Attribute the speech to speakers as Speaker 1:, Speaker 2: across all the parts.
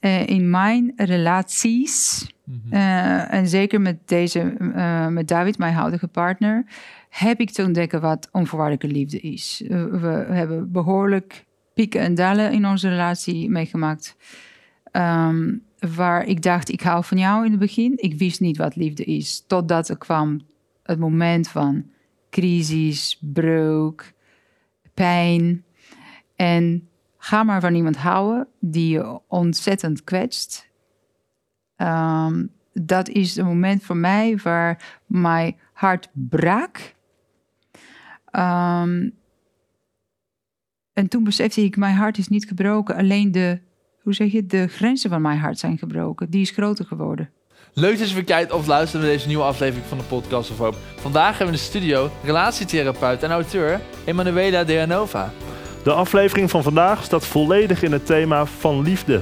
Speaker 1: eh, in mijn relaties,
Speaker 2: Mhm.
Speaker 1: eh, en zeker met deze, eh, met David, mijn huidige partner, heb ik te ontdekken wat onvoorwaardelijke liefde is. We hebben behoorlijk pieken en dalen in onze relatie meegemaakt. Ehm, waar ik dacht, ik hou van jou in het begin. Ik wist niet wat liefde is. Totdat er kwam het moment van crisis, breuk, pijn. En ga maar van iemand houden die je ontzettend kwetst. Ehm, dat is een moment voor mij waar mijn hart brak. Ehm, en toen besefte ik, mijn hart is niet gebroken. Alleen de, hoe zeg je, de grenzen van mijn hart zijn gebroken. Die is groter geworden.
Speaker 2: Leuk dat je weer kijkt of luistert naar deze nieuwe aflevering van de Podcast of Hoop. Vandaag hebben we in de studio relatietherapeut en auteur Emanuela De Anova.
Speaker 3: De aflevering van vandaag staat volledig in het thema van liefde.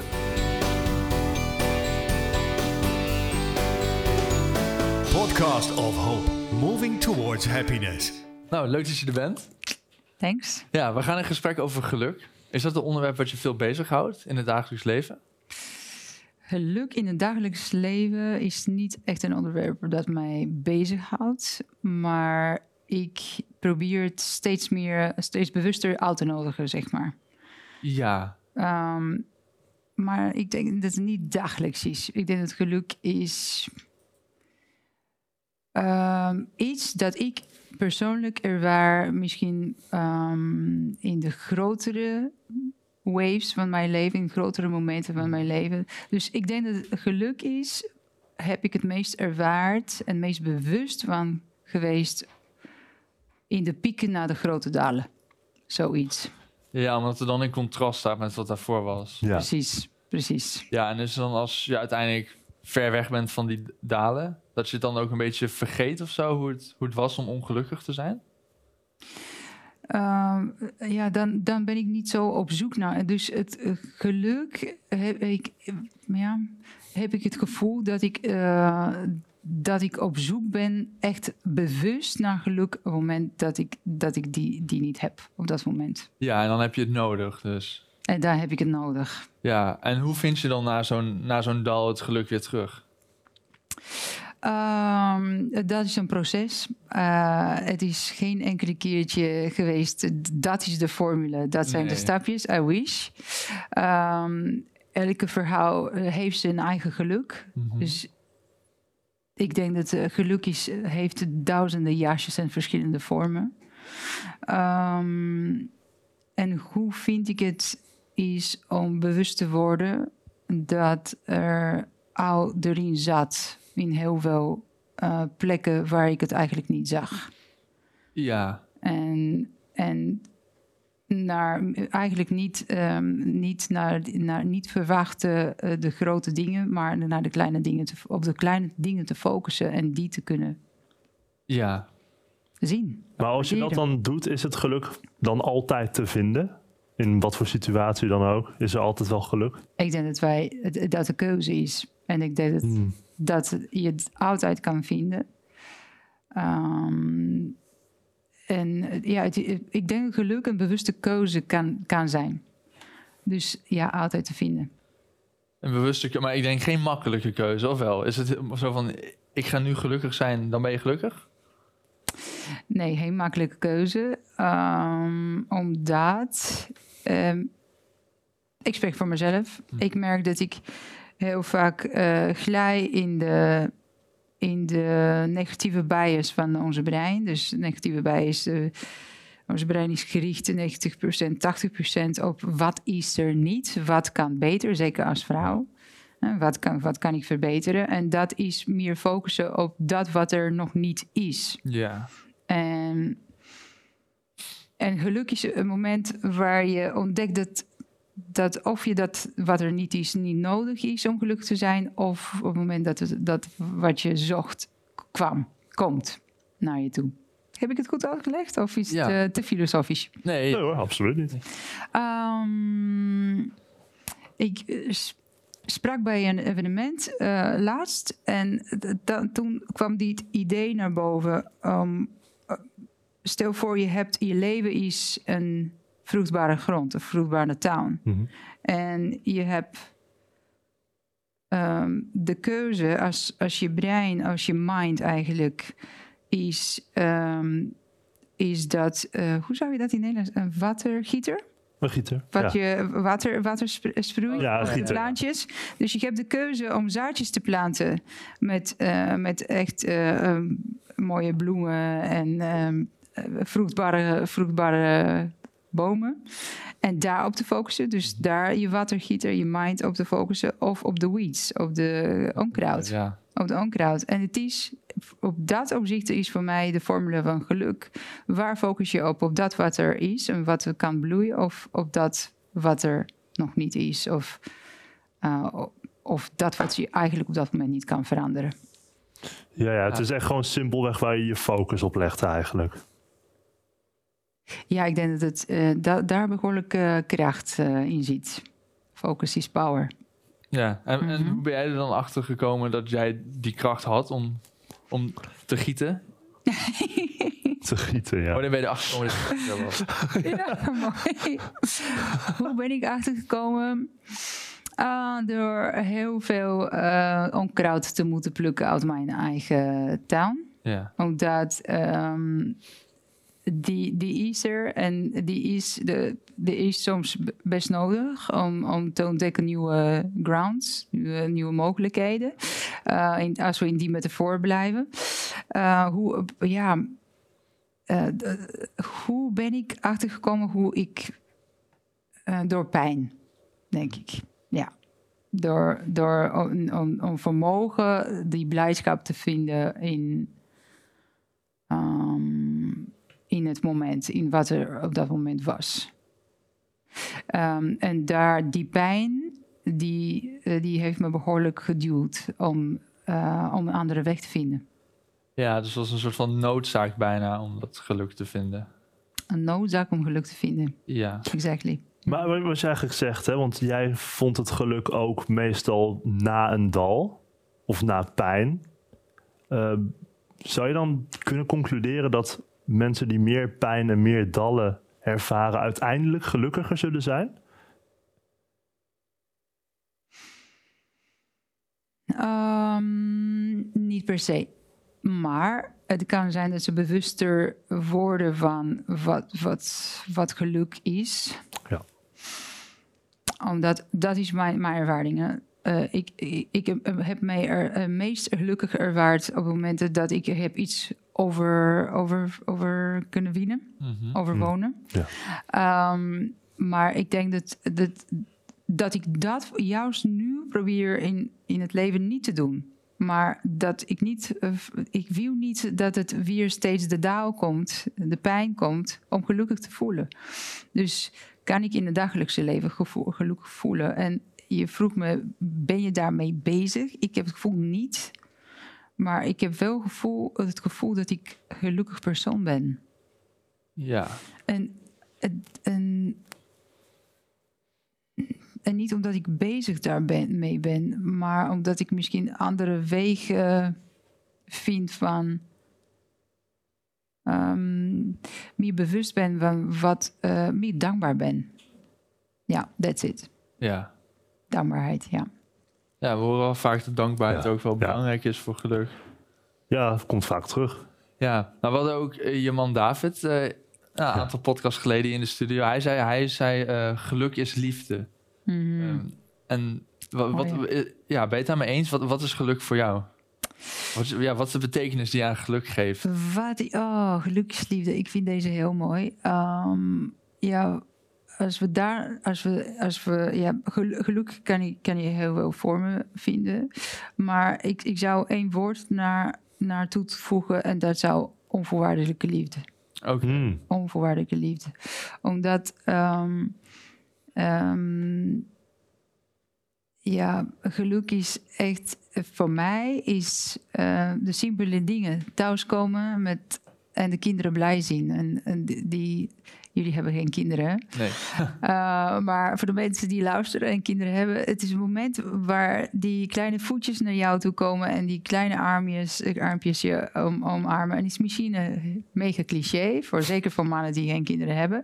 Speaker 4: Podcast of Hope. Moving towards happiness.
Speaker 2: Nou, leuk dat je er bent.
Speaker 1: Thanks.
Speaker 2: Ja, we gaan in gesprek over geluk. Is dat een onderwerp wat je veel bezighoudt in het dagelijks leven?
Speaker 1: Geluk in het dagelijks leven is niet echt een onderwerp dat mij bezighoudt. Maar ik probeer het steeds meer, steeds bewuster uit te nodigen, zeg maar.
Speaker 2: Ja,
Speaker 1: Ehm, maar ik denk dat het niet dagelijks is. Ik denk dat geluk is ehm, iets dat ik persoonlijk ervaar misschien ehm, in de grotere waves van mijn leven, in grotere momenten van mijn leven. Dus ik denk dat het geluk is, heb ik het meest ervaard en meest bewust van geweest in de pieken naar de grote dalen. Zoiets.
Speaker 2: ja, omdat het dan in contrast staat met wat daarvoor was.
Speaker 3: Ja.
Speaker 1: Precies, precies.
Speaker 2: Ja, en is het dan als je uiteindelijk ver weg bent van die dalen, dat je het dan ook een beetje vergeet of zo, hoe het, hoe het was om ongelukkig te zijn?
Speaker 1: Ehm, ja, dan, dan ben ik niet zo op zoek naar. Dus het geluk heb ik, ja, heb ik het gevoel dat ik, eh, dat ik op zoek ben, echt bewust naar geluk op het moment dat ik, dat ik die, die niet heb op dat moment.
Speaker 2: Ja, en dan heb je het nodig, dus.
Speaker 1: En daar heb ik het nodig.
Speaker 2: Ja, en hoe vind je dan na zo'n, na zo'n dal het geluk weer terug?
Speaker 1: Ehm, dat is een proces. Eh, het is geen enkele keertje geweest. Dat is de formule. Dat zijn de stapjes. I wish. Ehm, elke verhaal heeft zijn eigen geluk.
Speaker 2: Mhm.
Speaker 1: Dus ik denk dat eh, geluk is, eh, heeft duizenden jasjes en verschillende vormen. Ehm, en hoe vind ik het is om bewust te worden dat er al erin zat in heel veel eh, plekken waar ik het eigenlijk niet zag.
Speaker 2: Ja,
Speaker 1: En, en naar, eigenlijk niet, ehm, niet, naar, naar niet verwachten eh, de grote dingen, maar naar de kleine dingen te, op de kleine dingen te focussen en die te kunnen
Speaker 2: ja.
Speaker 1: zien.
Speaker 3: Maar als je dat dan doet, is het geluk dan altijd te vinden? In wat voor situatie dan ook? Is er altijd wel geluk?
Speaker 1: Ik denk dat, wij, dat de keuze is. En ik denk dat,
Speaker 3: Hmm.
Speaker 1: dat je het altijd kan vinden. Ehm, en eh, ja, het- ik denk geluk een bewuste keuze kan, kan zijn. Dus ja, altijd te vinden.
Speaker 2: Een bewuste keuze, maar ik denk geen makkelijke keuze, of wel? Is het zo van, ik ga nu gelukkig zijn, dan ben je gelukkig?
Speaker 1: Nee, geen makkelijke keuze. Ehm, omdat ehm, ik spreek voor mezelf.
Speaker 2: Hm.
Speaker 1: Ik merk dat ik heel vaak eh glij in de, in de negatieve bias van onze brein. Dus negatieve bias, eh, onze brein is gericht 90%, 80% op wat is er niet, wat kan beter, zeker als vrouw. Eh, Wat kan, wat kan ik verbeteren? En dat is meer focussen op dat wat er nog niet is.
Speaker 2: Ja.
Speaker 1: En, en geluk is een moment waar je ontdekt dat, dat of je dat wat er niet is, niet nodig is om gelukkig te zijn, of op het moment dat, het, dat wat je zocht kwam, komt naar je toe. Heb ik het goed uitgelegd of is
Speaker 2: Ja.
Speaker 1: het eh, te filosofisch?
Speaker 2: Nee,
Speaker 3: Nee hoor, absoluut niet.
Speaker 1: Ehm, ik eh, sprak bij een evenement eh, laatst en toen kwam dit idee naar boven. ehm, eh, stel voor je hebt, je leven is een vruchtbare grond, een vruchtbare tuin.
Speaker 3: Mhm.
Speaker 1: En je hebt ehm, de keuze als, als je brein, als je mind eigenlijk is, ehm, is dat, eh, hoe zou je dat in Nederlands, een watergieter?
Speaker 3: Een gieter.
Speaker 1: Wat
Speaker 3: ja.
Speaker 1: je water, water spr- sproeit,
Speaker 3: Ja, een
Speaker 1: eh,
Speaker 3: gieter.
Speaker 1: plantjes. Dus je hebt de keuze om zaadjes te planten met, eh, met echt eh, ehm, mooie bloemen en eh, vruchtbare, vruchtbare bomen. En daarop te focussen. Dus daar je watergieter, je mind op te focussen. Of op de weeds, op de onkruid
Speaker 2: Ja.
Speaker 1: op de onkruid. En het is, op dat opzicht is voor mij de formule van geluk. Waar focus je op? Op dat wat er is en wat er kan bloeien, of op dat wat er nog niet is, of, uh, of dat wat je eigenlijk op dat moment niet kan veranderen.
Speaker 3: Ja, ja, het is echt gewoon simpelweg waar je je focus op legt eigenlijk.
Speaker 1: Ja, ik denk dat het uh, da daar behoorlijk uh, kracht uh, in zit. Focus is power.
Speaker 2: Ja, en,
Speaker 1: Mhm.
Speaker 2: en hoe ben jij er dan achter gekomen dat jij die kracht had om, om te gieten?
Speaker 3: Te gieten, ja.
Speaker 2: Wanneer ben je erachter gekomen dat was?
Speaker 1: ja, mooi. Hoe ben ik achtergekomen? Uh, door heel veel uh, onkruid te moeten plukken uit mijn eigen tuin.
Speaker 2: Ja.
Speaker 1: Omdat um, die, die is er en die is, de, die is soms best nodig om, om te ontdekken nieuwe grounds, nieuwe, nieuwe mogelijkheden. Uh, in, als we in die metafoor blijven. Uh, hoe, ja, uh, hoe ben ik achtergekomen hoe ik door pijn, denk ik. Ja. Door, door om, vermogen die blijdschap te vinden in, um, in het moment, in wat er op dat moment was. Um, en daar die pijn, die, uh, die heeft me behoorlijk geduwd om, uh, om een andere weg te vinden.
Speaker 2: Ja, dus het was een soort van noodzaak bijna om dat geluk te vinden.
Speaker 1: Een noodzaak om geluk te vinden.
Speaker 2: Ja.
Speaker 1: Exactly.
Speaker 3: Maar wat je eigenlijk zegt, hè, want jij vond het geluk ook meestal na een dal of na pijn. Uh, zou je dan kunnen concluderen dat mensen die meer pijn en meer dallen ervaren uiteindelijk gelukkiger zullen zijn?
Speaker 1: Um, niet per se. Maar het kan zijn dat ze bewuster worden van wat, wat, wat geluk is.
Speaker 3: Ja.
Speaker 1: Omdat dat is mijn, mijn ervaring. Uh, ik, ik, heb mij er uh, meest gelukkig ervaard op momenten dat ik heb iets over, over, over kunnen winnen,
Speaker 2: Mhm.
Speaker 1: mm -hmm. overwonen.
Speaker 3: Ja.
Speaker 1: Um, maar ik denk dat, dat, dat ik dat juist nu probeer in, in het leven niet te doen. Maar dat ik niet, uh, ik wil niet dat het weer steeds de dauw komt, de pijn komt, om gelukkig te voelen. Dus kan ik in het dagelijkse leven gevoel, gelukkig voelen. En je vroeg me, ben je daarmee bezig? Ik heb het gevoel niet. Maar ik heb wel gevoel, het gevoel dat ik een gelukkig persoon ben.
Speaker 2: Ja.
Speaker 1: En, en, en niet omdat ik bezig daarmee ben, maar omdat ik misschien andere wegen vind van. Um, meer bewust ben van wat. Uh, meer dankbaar ben. Ja, that's it.
Speaker 2: Ja.
Speaker 1: Dankbaarheid, ja.
Speaker 2: Ja, we horen wel vaak dat dankbaarheid
Speaker 3: Ja.
Speaker 2: ook wel
Speaker 3: Ja.
Speaker 2: belangrijk is voor geluk.
Speaker 3: Ja, dat komt vaak terug.
Speaker 2: Ja, nou we hadden ook eh, je man David eh, een aantal podcasts geleden in de studio. Hij zei, hij zei eh, geluk is liefde.
Speaker 1: Mhm.
Speaker 2: Ehm, en wat, ja, ben je het daarmee eens? Wat, wat is geluk voor jou? Wat is, ja, wat is de betekenis die je aan geluk geeft?
Speaker 1: Wat, oh, geluksliefde. Ik vind deze heel mooi. Um, ja, als we daar, als we, als we, ja, gel- geluk kan je, kan je heel veel vormen vinden. Maar ik, ik zou één woord naar, naar toe voegen en dat zou onvoorwaardelijke liefde.
Speaker 2: Ook
Speaker 3: Hmm.
Speaker 1: Onvoorwaardelijke liefde. Omdat, ehm, ehm, ja, geluk is echt, voor mij is eh, de simpele dingen. Thuiskomen met, en de kinderen blij zien. En, en die- jullie hebben geen kinderen, hè?
Speaker 2: nee.
Speaker 1: Uh, maar voor de mensen die luisteren en kinderen hebben, het is een moment waar die kleine voetjes naar jou toe komen en die kleine armpjes, armpjes je om, omarmen. En is misschien een mega cliché, voor, zeker voor mannen die geen kinderen hebben.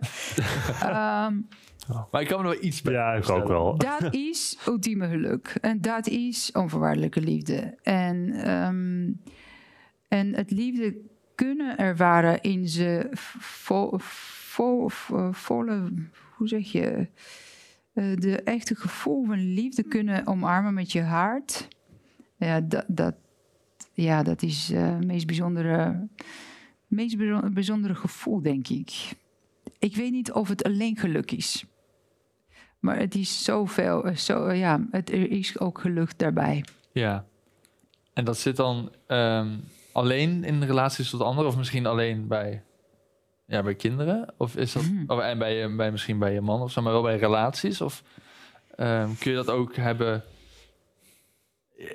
Speaker 1: um,
Speaker 2: Maar ik kan me er wel iets bij
Speaker 3: Ja, ik ook wel.
Speaker 1: Dat is ultieme geluk. En dat is onvoorwaardelijke liefde. En, ehm, en het liefde kunnen ervaren in ze vo- volle, hoe zeg je, Eh, de echte gevoel van liefde kunnen omarmen met je hart. Ja, dat, dat, ja, dat is eh, het meest bijzondere, meest bijzo- bijzondere gevoel, denk ik. Ik weet niet of het alleen geluk is. Maar het is zoveel, eh, zo, eh, ja, het, is ook geluk daarbij.
Speaker 2: Ja. En dat zit dan ehm, alleen in relaties tot anderen of misschien alleen bij, ja, bij kinderen? Of is dat, of, en bij, je- bij, misschien bij je man of zo, maar wel bij relaties? Of ehm, kun je dat ook hebben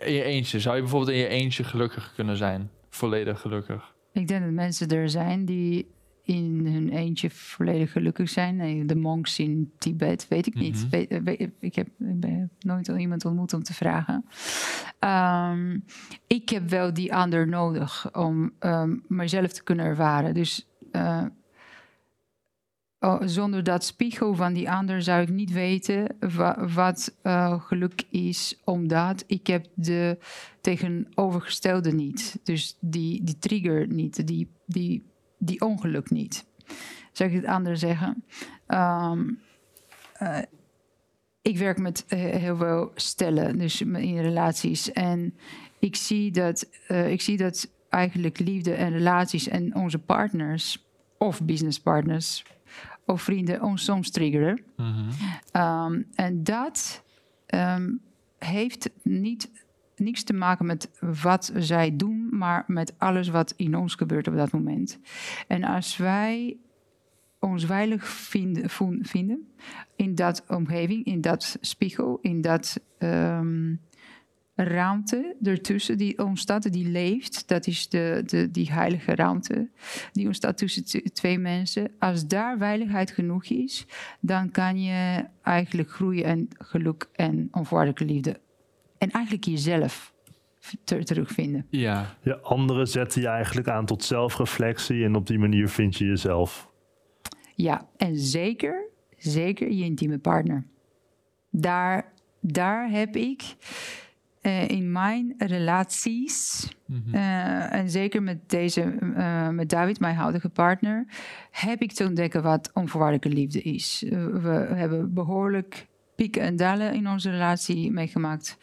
Speaker 2: in je eentje? Zou je bijvoorbeeld in je eentje gelukkig kunnen zijn? Volledig gelukkig?
Speaker 1: Ik denk dat mensen er zijn die in hun eentje volledig gelukkig zijn. Nee, De monks in Tibet, weet ik niet.
Speaker 2: Mhm.
Speaker 1: Weet- ik, heb, ik ben- nooit al iemand ontmoet om te vragen. Ehm, ik heb wel die ander nodig om ehm, mezelf te kunnen ervaren. Dus eh, oh, zonder dat spiegel van die ander zou ik niet weten wa- wat eh, geluk is, omdat ik heb de tegenovergestelde niet. Dus die, die trigger niet, die, die, die ongeluk niet. Zou ik het anders zeggen? Ehm, eh, ik werk met eh, heel veel stellen, dus in relaties. En ik zie dat, ik zie dat eigenlijk liefde en relaties en onze partners, of businesspartners, of vrienden, ons soms triggeren.
Speaker 2: Mhm.
Speaker 1: Um, en dat ehm, heeft niet, niks te maken met wat zij doen, maar met alles wat in ons gebeurt op dat moment. En als wij ons veilig vinden, vinden in dat omgeving, in dat spiegel, in dat ehm, ruimte ertussen die ontstaat, die leeft, dat is de, de, die heilige ruimte, die ontstaat tussen twee mensen. Als daar veiligheid genoeg is, dan kan je eigenlijk groeien en geluk en onvoorwaardelijke liefde. En eigenlijk jezelf ter- terugvinden.
Speaker 2: Ja,
Speaker 3: Je anderen zetten je eigenlijk aan tot zelfreflectie en op die manier vind je jezelf.
Speaker 1: Ja, en zeker, zeker je intieme partner. Daar, daar heb ik eh, in mijn relaties,
Speaker 2: Mhm.
Speaker 1: eh, en zeker met deze, eh, met David, mijn huidige partner, heb ik te ontdekken wat onvoorwaardelijke liefde is. We hebben behoorlijk pieken en dalen in onze relatie meegemaakt.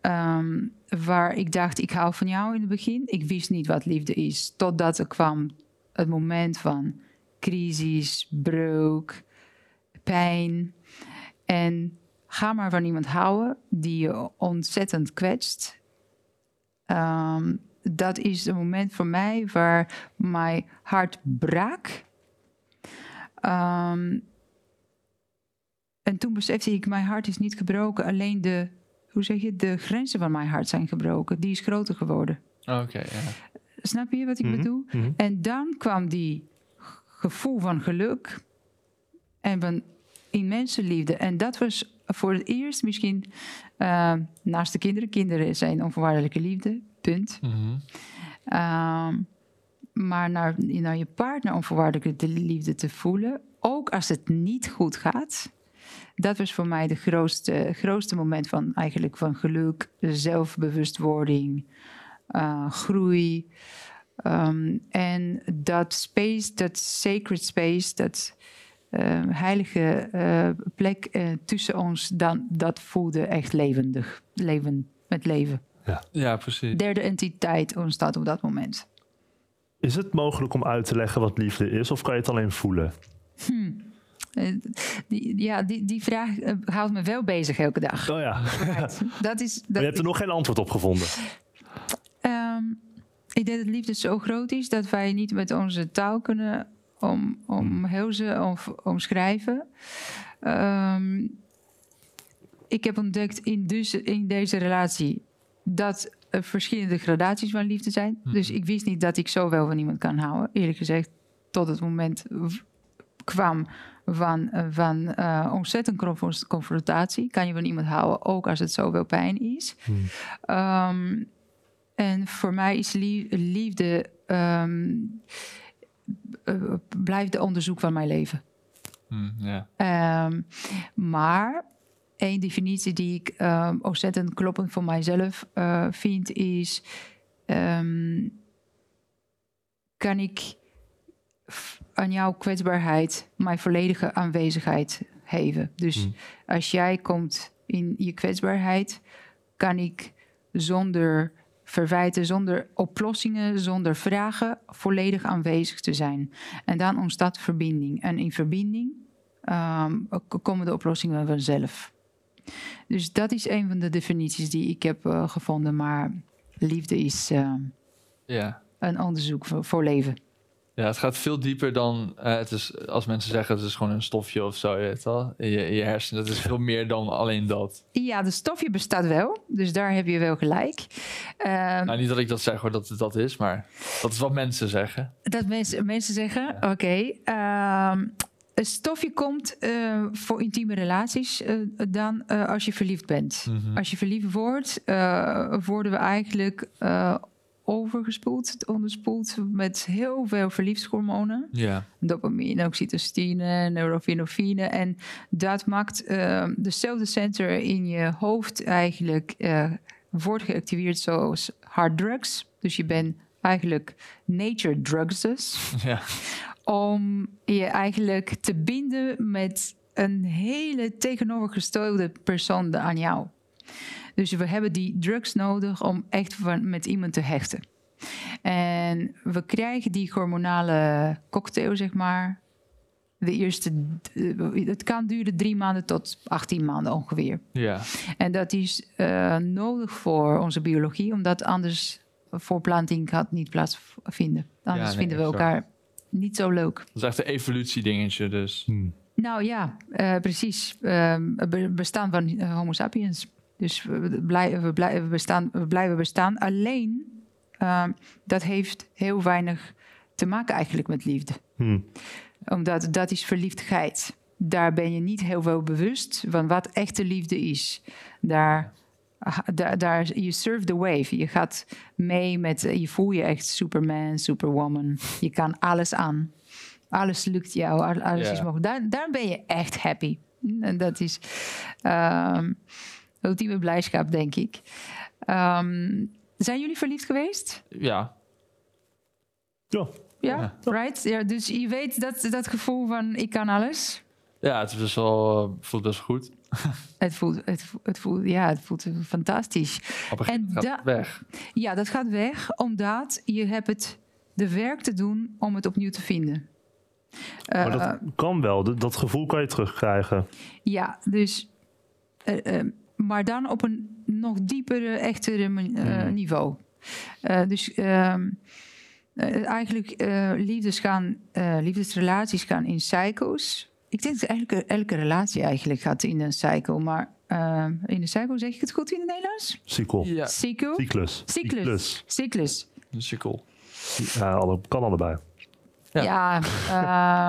Speaker 1: Ehm, waar ik dacht, ik hou van jou in het begin. Ik wist niet wat liefde is. Totdat er kwam het moment van crisis, breuk, pijn. En ga maar van iemand houden die je ontzettend kwetst. Ehm, dat is een moment voor mij waar mijn hart brak. Ehm, en toen besefte ik, mijn hart is niet gebroken. Alleen de, hoe zeg je, de grenzen van mijn hart zijn gebroken. Die is groter geworden.
Speaker 2: oké. ja.
Speaker 1: Snap je wat ik
Speaker 3: Mhm,
Speaker 1: bedoel?
Speaker 3: mhm.
Speaker 1: En dan kwam die gevoel van geluk en van immense liefde. En dat was voor het eerst misschien eh, naast de kinderen. Kinderen zijn onvoorwaardelijke liefde, punt.
Speaker 2: Mhm.
Speaker 1: Ehm, maar naar, naar je partner onvoorwaardelijke liefde te voelen, ook als het niet goed gaat. Dat was voor mij de grootste, grootste moment van eigenlijk van geluk, zelfbewustwording, eh, groei. Ehm, en dat space, dat sacred space, dat heilige eh, plek eh, tussen ons, dan, dat voelde echt levendig. Leven met leven.
Speaker 2: Ja, precies.
Speaker 1: Derde entiteit ontstaat op dat moment.
Speaker 3: Is het mogelijk om uit te leggen wat liefde is of kan je het alleen voelen?
Speaker 1: Eh, die, ja, die, die vraag eh, houdt me wel bezig elke dag.
Speaker 3: Oh ja,
Speaker 1: Dat is,
Speaker 3: maar
Speaker 1: dat
Speaker 3: je hebt er nog geen antwoord op gevonden.
Speaker 1: Ehm, ik denk dat liefde zo groot is dat wij niet met onze taal kunnen om, omhelzen of omschrijven. Ehm, ik heb ontdekt in, dus, in deze relatie dat er verschillende gradaties van liefde zijn. Dus ik wist niet dat ik zo wel van iemand kan houden. Eerlijk gezegd, tot het moment kwam van, eh, van eh, ontzettend conf- confrontatie. Kan je van iemand houden, ook als het zoveel pijn is. Ehm, en voor mij is lie- liefde ehm, eh, blijft de onderzoek van mijn leven.
Speaker 2: Hm, ja.
Speaker 1: Ehm, maar één definitie die ik ehm, ontzettend kloppend voor mijzelf eh, vind is: ehm, kan ik aan jouw kwetsbaarheid mijn volledige aanwezigheid geven? Dus
Speaker 3: Hmm.
Speaker 1: als jij komt in je kwetsbaarheid, kan ik zonder verwijten, zonder oplossingen, zonder vragen, volledig aanwezig te zijn. En dan ontstaat verbinding. En in verbinding ehm, komen de oplossingen vanzelf. Dus dat is een van de definities die ik heb eh, gevonden. Maar liefde is eh,
Speaker 2: ja.
Speaker 1: een onderzoek voor, voor leven.
Speaker 2: Ja, het gaat veel dieper dan eh, het is, als mensen zeggen het is gewoon een stofje of zo, je weet wel, in je, je hersenen. Dat is veel meer dan alleen dat.
Speaker 1: Ja, de stofje bestaat wel, dus daar heb je wel gelijk. Ehm,
Speaker 2: Nou, niet dat ik dat zeg hoor, dat het dat is, maar dat is wat mensen zeggen.
Speaker 1: Dat mensen, mensen zeggen, oké, ehm, een stofje komt eh, voor intieme relaties eh, dan als je verliefd bent.
Speaker 2: Mhm.
Speaker 1: Als je verliefd wordt, worden we eigenlijk overgespoeld, onderspoeld met heel veel verliefdshormonen.
Speaker 2: Ja,
Speaker 1: Dopamine, oxytocine, neurofenofine. En dat maakt eh, dezelfde center in je hoofd eigenlijk eh, wordt geactiveerd zoals harddrugs. Dus je bent eigenlijk nature drugs dus
Speaker 2: ja,
Speaker 1: om je eigenlijk te binden met een hele tegenovergestelde persoon aan jou. Dus we hebben die drugs nodig om echt van, met iemand te hechten. En we krijgen die hormonale cocktail, zeg maar. De eerste, eh, het kan duren drie maanden tot 18 maanden ongeveer.
Speaker 2: ja,
Speaker 1: En dat is eh, nodig voor onze biologie, omdat anders voorplanting gaat niet plaatsvinden. Anders
Speaker 2: nee,
Speaker 1: vinden we
Speaker 2: exact.
Speaker 1: elkaar niet zo leuk.
Speaker 2: dat is echt een evolutiedingetje dus.
Speaker 3: Hmm.
Speaker 1: Nou ja, eh, precies. Ehm, het bestaan van Homo sapiens. Dus we, blij- we, bestaan, we blijven bestaan. Alleen, ehm, dat heeft heel weinig te maken eigenlijk met liefde.
Speaker 3: Hmm.
Speaker 1: Omdat dat is verliefdheid. Daar ben je niet heel veel bewust van wat echte liefde is. Daar, daar, daar je surf the wave. Je gaat mee met, eh, je voel je echt Superman, Superwoman. Je kan alles aan. Alles lukt jou, al- alles is mogelijk. Daar, daar ben je echt happy. En dat is ehm ultieme blijdschap, denk ik. Ehm, zijn jullie verliefd geweest?
Speaker 2: Ja,
Speaker 3: Ja,
Speaker 1: Ja,
Speaker 2: Ja.
Speaker 1: right? Ja, dus je weet dat, dat gevoel van ik kan alles.
Speaker 2: ja het is best wel, eh, voelt best goed.
Speaker 1: Het voelt, het, vo- het voelt, ja, het voelt fantastisch.
Speaker 2: Op een gegeven moment
Speaker 1: En
Speaker 2: gaat het weg.
Speaker 1: Ja, dat gaat weg omdat je hebt het de werk te doen om het opnieuw te vinden.
Speaker 3: maar
Speaker 1: Eh,
Speaker 3: dat kan wel. Dat, dat gevoel kan je terugkrijgen.
Speaker 1: Ja, dus. eh, maar dan op een nog diepere, echtere eh,
Speaker 3: Hmm.
Speaker 1: niveau. Eh, dus ehm, eh, eigenlijk eh, liefdes gaan, eh, liefdesrelaties gaan in cycles. Ik denk dat elke, elke relatie eigenlijk gaat in een cycle. Maar eh, in de cycle zeg ik het goed in het Nederlands?
Speaker 3: Cykel.
Speaker 2: Ja,
Speaker 1: Cycle?
Speaker 3: Cyclus.
Speaker 1: Cyclus. Cyclus.
Speaker 2: een sikkel.
Speaker 3: Ja, alle, kan allebei.
Speaker 2: Ja.
Speaker 1: Ja,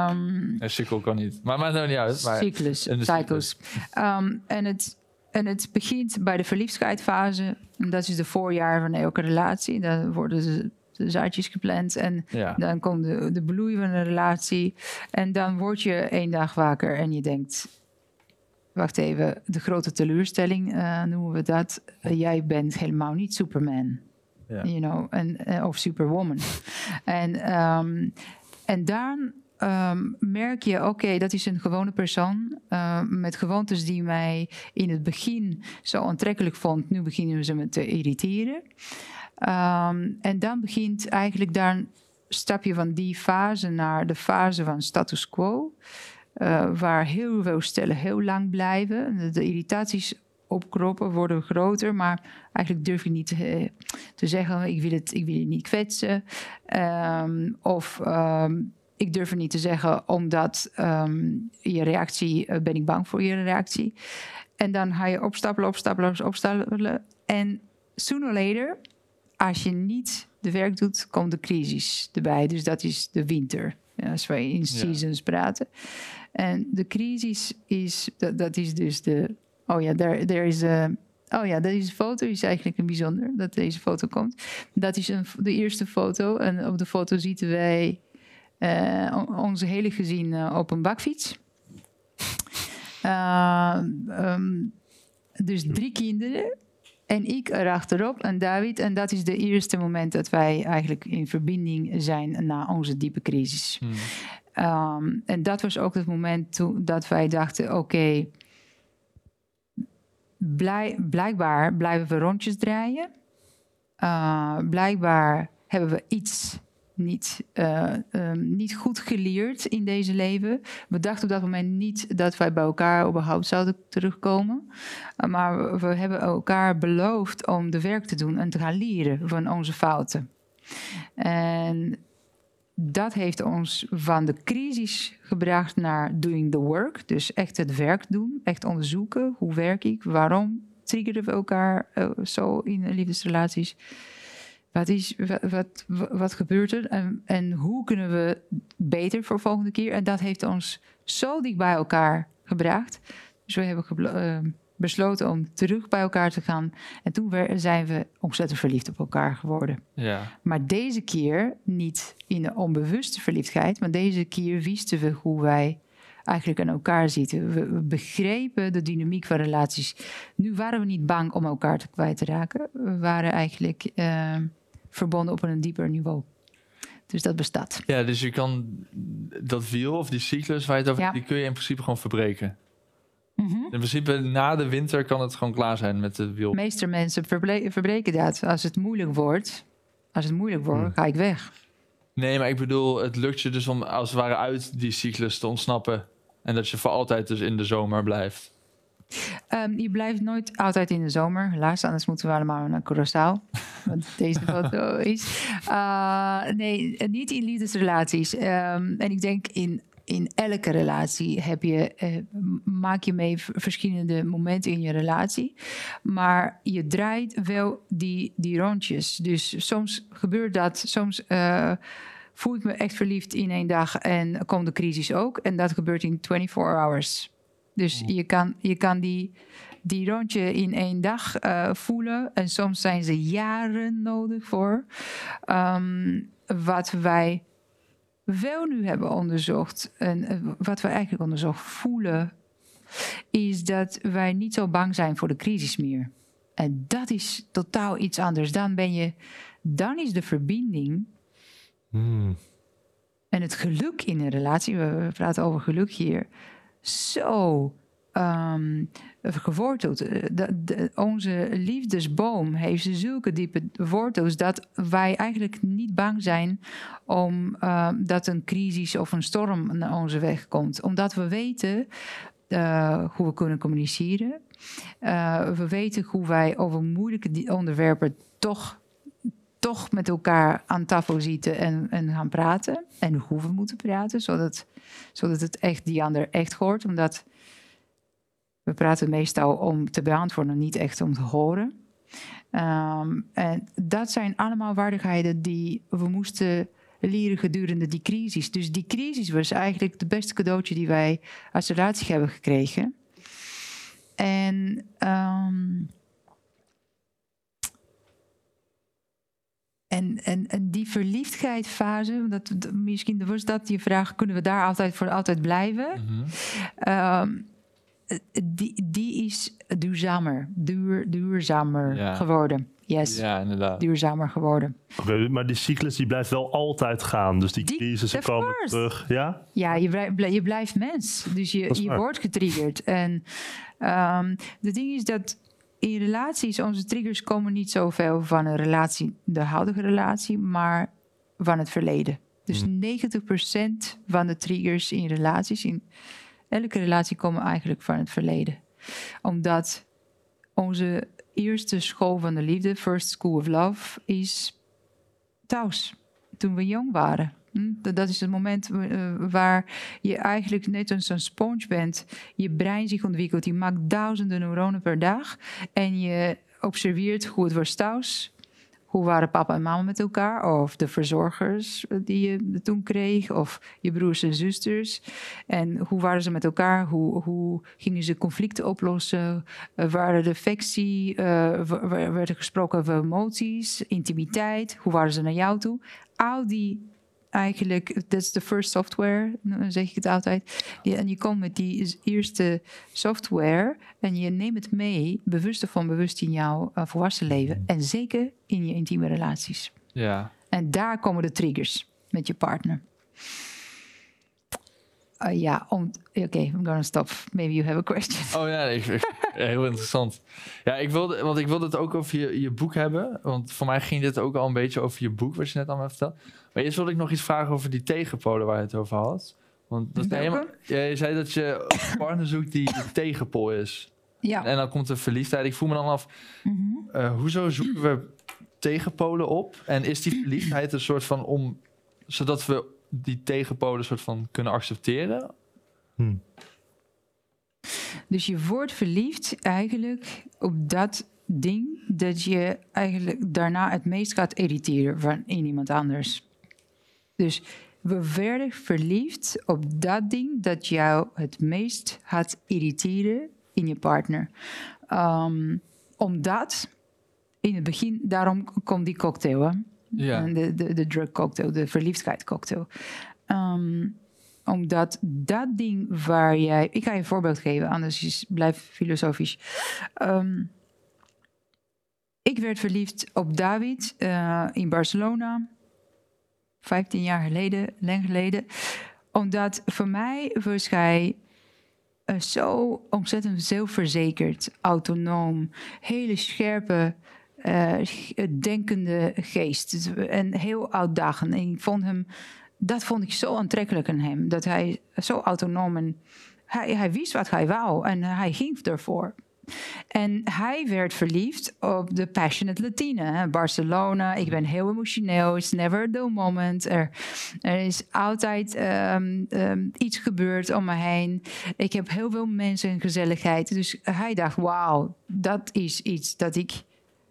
Speaker 1: ehm,
Speaker 2: Een sikkel kan niet. Maar maakt nou niet uit. Maar
Speaker 1: cyclus,
Speaker 2: de
Speaker 1: cycles. Ehm, en, het, en het begint bij de verliefdheidsfase. En dat is de voorjaar van elke relatie. Dan worden de, de zaadjes gepland en
Speaker 2: ja,
Speaker 1: dan komt de, de bloei van een relatie. En dan word je één dag wakker en je denkt... Wacht even, de grote teleurstelling eh, noemen we dat. Eh, jij bent helemaal niet Superman.
Speaker 2: Ja.
Speaker 1: You know, en, eh, of Superwoman. en, ehm, en dan ehm, merk je, oké, dat is een gewone persoon eh, met gewoontes die mij in het begin zo aantrekkelijk vond. Nu beginnen ze me te irriteren. Ehm, en dan begint eigenlijk daar een stapje van die fase naar de fase van status quo. eh, waar heel veel stellen heel lang blijven. De, irritaties opkroppen, worden groter, maar eigenlijk durf je niet te, te zeggen: ik wil het, ik wil je niet kwetsen. Ehm, of ehm, ik durf het niet te zeggen omdat ehm, je reactie, eh, ben ik bang voor je reactie. En dan ga je opstapelen, opstapelen, opstapelen. En sooner or later, als je niet de werk doet, komt de crisis erbij. Dus dat is de winter, als wij in seasons praten. En de crisis is, dat, dat is dus de, oh ja, daar there is a, oh ja, deze foto is eigenlijk een bijzonder dat deze foto komt. Dat is een, de eerste foto en op de foto zien wij eh, onze hele gezin eh, op een bakfiets. Eh, ehm, dus drie kinderen. En ik erachterop en David. En dat is de eerste moment dat wij eigenlijk in verbinding zijn na onze diepe crisis.
Speaker 2: Hmm.
Speaker 1: Ehm, en dat was ook het moment toen dat wij dachten: oké, blij, blijkbaar blijven we rondjes draaien. Uh, blijkbaar hebben we iets niet, uh, um, niet goed geleerd in deze leven. We dachten op dat moment niet dat wij bij elkaar überhaupt zouden terugkomen. Uh, maar we, hebben elkaar beloofd om de werk te doen en te gaan leren van onze fouten. En dat heeft ons van de crisis gebracht naar doing the work. Dus echt het werk doen, echt onderzoeken. Hoe werk ik? Waarom triggeren we elkaar uh, zo in liefdesrelaties? Wat, is, wat, wat, wat gebeurt er en, en hoe kunnen we beter voor volgende keer? En dat heeft ons zo dicht bij elkaar gebracht. Dus we hebben uh, besloten om terug bij elkaar te gaan. En toen zijn we ontzettend verliefd op elkaar geworden.
Speaker 2: Ja.
Speaker 1: Maar deze keer niet in de onbewuste verliefdheid, maar deze keer wisten we hoe wij eigenlijk aan elkaar zitten. We, we, begrepen de dynamiek van relaties. Nu waren we niet bang om elkaar te kwijt te raken. We waren eigenlijk uh, verbonden op een dieper niveau. Dus dat bestaat.
Speaker 2: Ja, dus je kan dat wiel of die cyclus waar je het over ja. die kun je in principe gewoon verbreken.
Speaker 1: Mm -hmm.
Speaker 2: In principe na de winter kan het gewoon klaar zijn met de wiel.
Speaker 1: De meeste mensen verbre verbreken dat. Als het moeilijk wordt, als het moeilijk wordt, hmm. ga ik weg.
Speaker 2: Nee, maar ik bedoel, het lukt je dus om als het ware uit die cyclus te ontsnappen. En dat je voor altijd dus in de zomer blijft.
Speaker 1: Um, je blijft nooit altijd in de zomer, helaas. Anders moeten we allemaal naar Curaçao. wat deze foto is. Uh, nee, niet in liefdesrelaties. Um, en ik denk in, in elke relatie heb je, uh, maak je mee verschillende momenten in je relatie. Maar je draait wel die, die rondjes. Dus soms gebeurt dat, soms... Uh, voel ik me echt verliefd in één dag en komt de crisis ook. En dat gebeurt in 24 hours. Dus je kan, je kan die, die rondje in één dag uh, voelen. En soms zijn ze jaren nodig voor. Um, wat wij wel nu hebben onderzocht, en uh, wat we eigenlijk onderzocht voelen, is dat wij niet zo bang zijn voor de crisis meer. En dat is totaal iets anders. Dan ben je, dan is de verbinding
Speaker 3: Hmm.
Speaker 1: en het geluk in een relatie, we praten over geluk hier, zo um, geworteld. De, onze liefdesboom heeft zulke diepe wortels dat wij eigenlijk niet bang zijn om uh, dat een crisis of een storm naar onze weg komt. Omdat we weten uh, hoe we kunnen communiceren. Uh, we weten hoe wij over moeilijke onderwerpen toch toch met elkaar aan tafel zitten en, en gaan praten. En hoe we moeten praten, zodat, zodat het echt die ander echt hoort. Omdat we praten meestal om te beantwoorden, niet echt om te horen. Um, en dat zijn allemaal waardigheden die we moesten leren gedurende die crisis. Dus die crisis was eigenlijk het beste cadeautje die wij als relatie hebben gekregen. En um, En, en, en die verliefdheidsfase, dat, misschien was dat je vraag, kunnen we daar altijd voor altijd blijven?
Speaker 2: Mm
Speaker 1: -hmm. um, die, die is duurzamer, duur, duurzamer ja. geworden. Yes.
Speaker 2: Ja, inderdaad.
Speaker 1: Duurzamer geworden.
Speaker 3: Oké, okay, maar die cyclus die blijft wel altijd gaan. Dus die, die crisissen komen course. terug. Ja,
Speaker 1: ja je, blijft, je blijft mens. Dus je, je wordt getriggerd. En um, de ding is dat in relaties, onze triggers komen niet zoveel van een relatie, de huidige relatie, maar van het verleden. Dus
Speaker 3: Hmm.
Speaker 1: 90% van de triggers in relaties, in elke relatie, komen eigenlijk van het verleden. Omdat onze eerste school van de liefde, First School of Love, is thuis, toen we jong waren. Hm? Dat is het moment uh, waar je eigenlijk net als een sponge bent. Je brein zich ontwikkelt. Je maakt duizenden neuronen per dag. En je observeert hoe het was thuis. Hoe waren papa en mama met elkaar? Of de verzorgers die je toen kreeg? Of je broers en zusters? En hoe waren ze met elkaar? Hoe, hoe gingen ze conflicten oplossen? Uh, waren de affectie? Uh, werd er gesproken over emoties, intimiteit? Hoe waren ze naar jou toe? Al die eigenlijk, dat is de first software, dan zeg ik het altijd. En je komt met die eerste software en je neemt het mee, bewust of onbewust, in jouw uh, volwassen leven. En zeker in je intieme relaties.
Speaker 2: Ja.
Speaker 1: En daar komen de triggers met je partner. Uh, ja, om. Oké, okay, I'm gonna stop. Maybe you have a question.
Speaker 2: Oh ja, ik, ik, heel interessant. Ja, ik wilde, want ik wilde het ook over je, je boek hebben. Want voor mij ging dit ook al een beetje over je boek, wat je net allemaal vertelde. Maar eerst wilde ik nog iets vragen over die tegenpolen waar je het over had. Want dat helemaal, je zei dat je een partner zoekt die de tegenpol is.
Speaker 1: Ja.
Speaker 2: En dan komt de verliefdheid. Ik voel me dan af, mm -hmm. uh, hoezo zoeken we tegenpolen op? En is die verliefdheid een soort van om, zodat we die tegenpolen soort van kunnen accepteren?
Speaker 3: Hmm.
Speaker 1: Dus je wordt verliefd eigenlijk op dat ding dat je eigenlijk daarna het meest gaat irriteren van in iemand anders. Dus we werden verliefd op dat ding dat jou het meest gaat irriteren in je partner. Um, omdat in het begin, daarom komt die cocktail, hè?
Speaker 2: Ja.
Speaker 1: De, de, de drug cocktail, de verliefdheid cocktail. Um, omdat dat ding waar jij. Ik ga je een voorbeeld geven, anders is, blijf filosofisch. Um, ik werd verliefd op David uh, in Barcelona. 15 jaar geleden, lang geleden. Omdat voor mij was hij uh, zo ontzettend zelfverzekerd, autonoom, hele scherpe, uh, denkende geest. En heel uitdagend. En ik vond hem, dat vond ik zo aantrekkelijk aan hem. Dat hij zo autonoom en hij, wist wat hij wou en hij ging ervoor. En hij werd verliefd op de Passionate Latine. Barcelona, ik ben heel emotioneel. It's never a dull moment. Er, er is altijd um, um, iets gebeurd om me heen. Ik heb heel veel mensen en gezelligheid. Dus hij dacht, wauw, dat is iets dat ik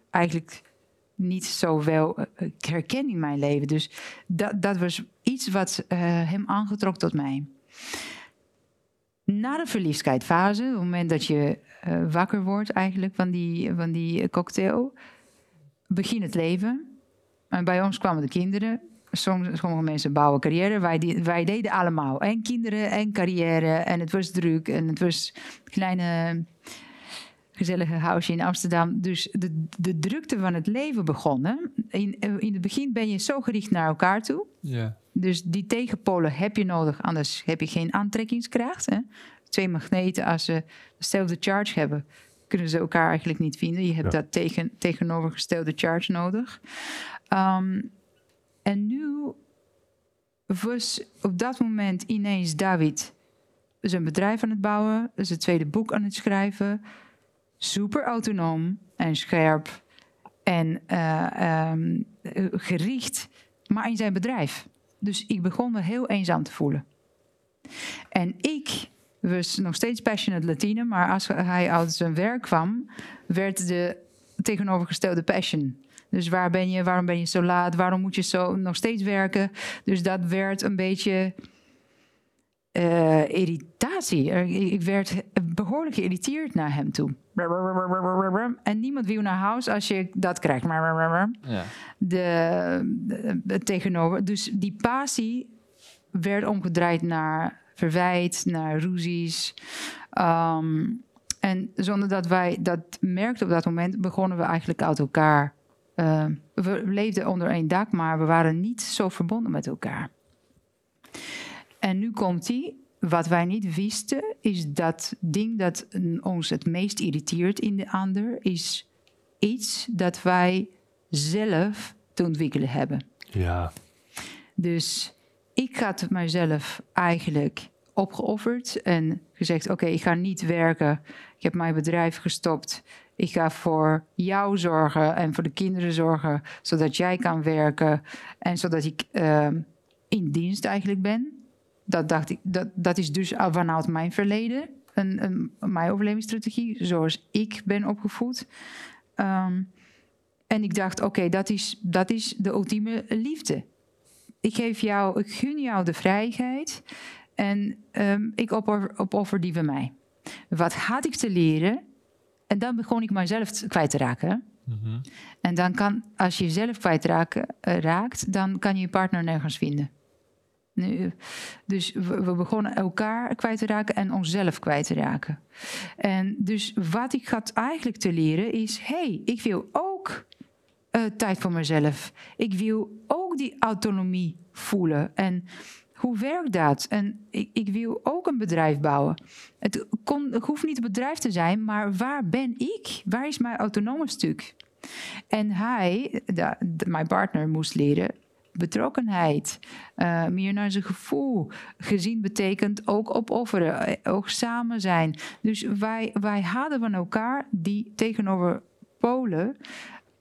Speaker 1: eigenlijk niet zo wel herken in mijn leven. Dus dat, dat was iets wat uh, hem aangetrok tot mij. Na de verliefdheidsfase, op het moment dat je uh, wakker wordt eigenlijk van die, van die cocktail, begint het leven. En bij ons kwamen de kinderen. Sommige mensen bouwen carrière. Wij, wij deden allemaal. En kinderen en carrière. En het was druk. En het was kleine gezellige huisje in Amsterdam. Dus de, de drukte van het leven begonnen. In, in het begin ben je zo gericht naar elkaar toe.
Speaker 2: Ja.
Speaker 1: Dus die tegenpolen heb je nodig, anders heb je geen aantrekkingskracht. Hè? Twee magneten, als ze dezelfde charge hebben, kunnen ze elkaar eigenlijk niet vinden. Je hebt
Speaker 3: Ja.
Speaker 1: dat tegen, tegenovergestelde charge nodig. Um, en nu was op dat moment ineens David zijn bedrijf aan het bouwen, zijn tweede boek aan het schrijven. Super autonoom en scherp en eh, ehm, eh, gericht, maar in zijn bedrijf. Dus ik begon me heel eenzaam te voelen. En ik was nog steeds passionate Latine, maar als hij uit zijn werk kwam, werd de tegenovergestelde passion. Dus waar ben je, waarom ben je zo laat, waarom moet je zo nog steeds werken? Dus dat werd een beetje eh, irritatie. Ik werd behoorlijk geïrriteerd naar hem toe. En niemand wil naar huis als je dat krijgt.
Speaker 2: Ja.
Speaker 1: De, de- de tegenover. Dus die passie werd omgedraaid naar verwijt, naar ruzies. Ehm, en zonder dat wij dat merkten op dat moment, begonnen we eigenlijk uit elkaar. eh, we leefden onder één dak, maar we waren niet zo verbonden met elkaar. En nu komt die. Wat wij niet wisten, is dat ding dat ons het meest irriteert in de ander, is iets dat wij zelf te ontwikkelen hebben.
Speaker 3: Ja,
Speaker 1: Dus ik had mijzelf eigenlijk opgeofferd en gezegd: Oké, ik ga niet werken. Ik heb mijn bedrijf gestopt. Ik ga voor jou zorgen en voor de kinderen zorgen, zodat jij kan werken en zodat ik ehm, in dienst eigenlijk ben. Dat dacht ik, dat, dat is dus vanuit mijn verleden, een, een, mijn overlevingsstrategie, zoals ik ben opgevoed. Ehm, en ik dacht, oké, dat, is, dat is de ultieme liefde. Ik geef jou, ik gun jou de vrijheid en ehm, ik opoffer, opoffer die van mij. Wat had ik te leren? En dan begon ik mijzelf t- kwijt te raken.
Speaker 2: Mhm.
Speaker 1: En dan kan, als je jezelf kwijtraakt, eh, raakt, dan kan je je partner nergens vinden. Dus we, begonnen elkaar kwijt te raken en onszelf kwijt te raken. En dus wat ik had eigenlijk te leren is: hey, ik wil ook eh, tijd voor mezelf. Ik wil ook die autonomie voelen. En hoe werkt dat? En ik, ik wil ook een bedrijf bouwen. Het, hoeft niet een bedrijf te zijn, maar waar ben ik? Waar is mijn autonome stuk? En hij, mijn partner, moest leren betrokkenheid, eh, meer naar zijn gevoel. Gezien betekent ook opofferen, eh, ook samen zijn. Dus wij, wij hadden van elkaar die tegenover Polen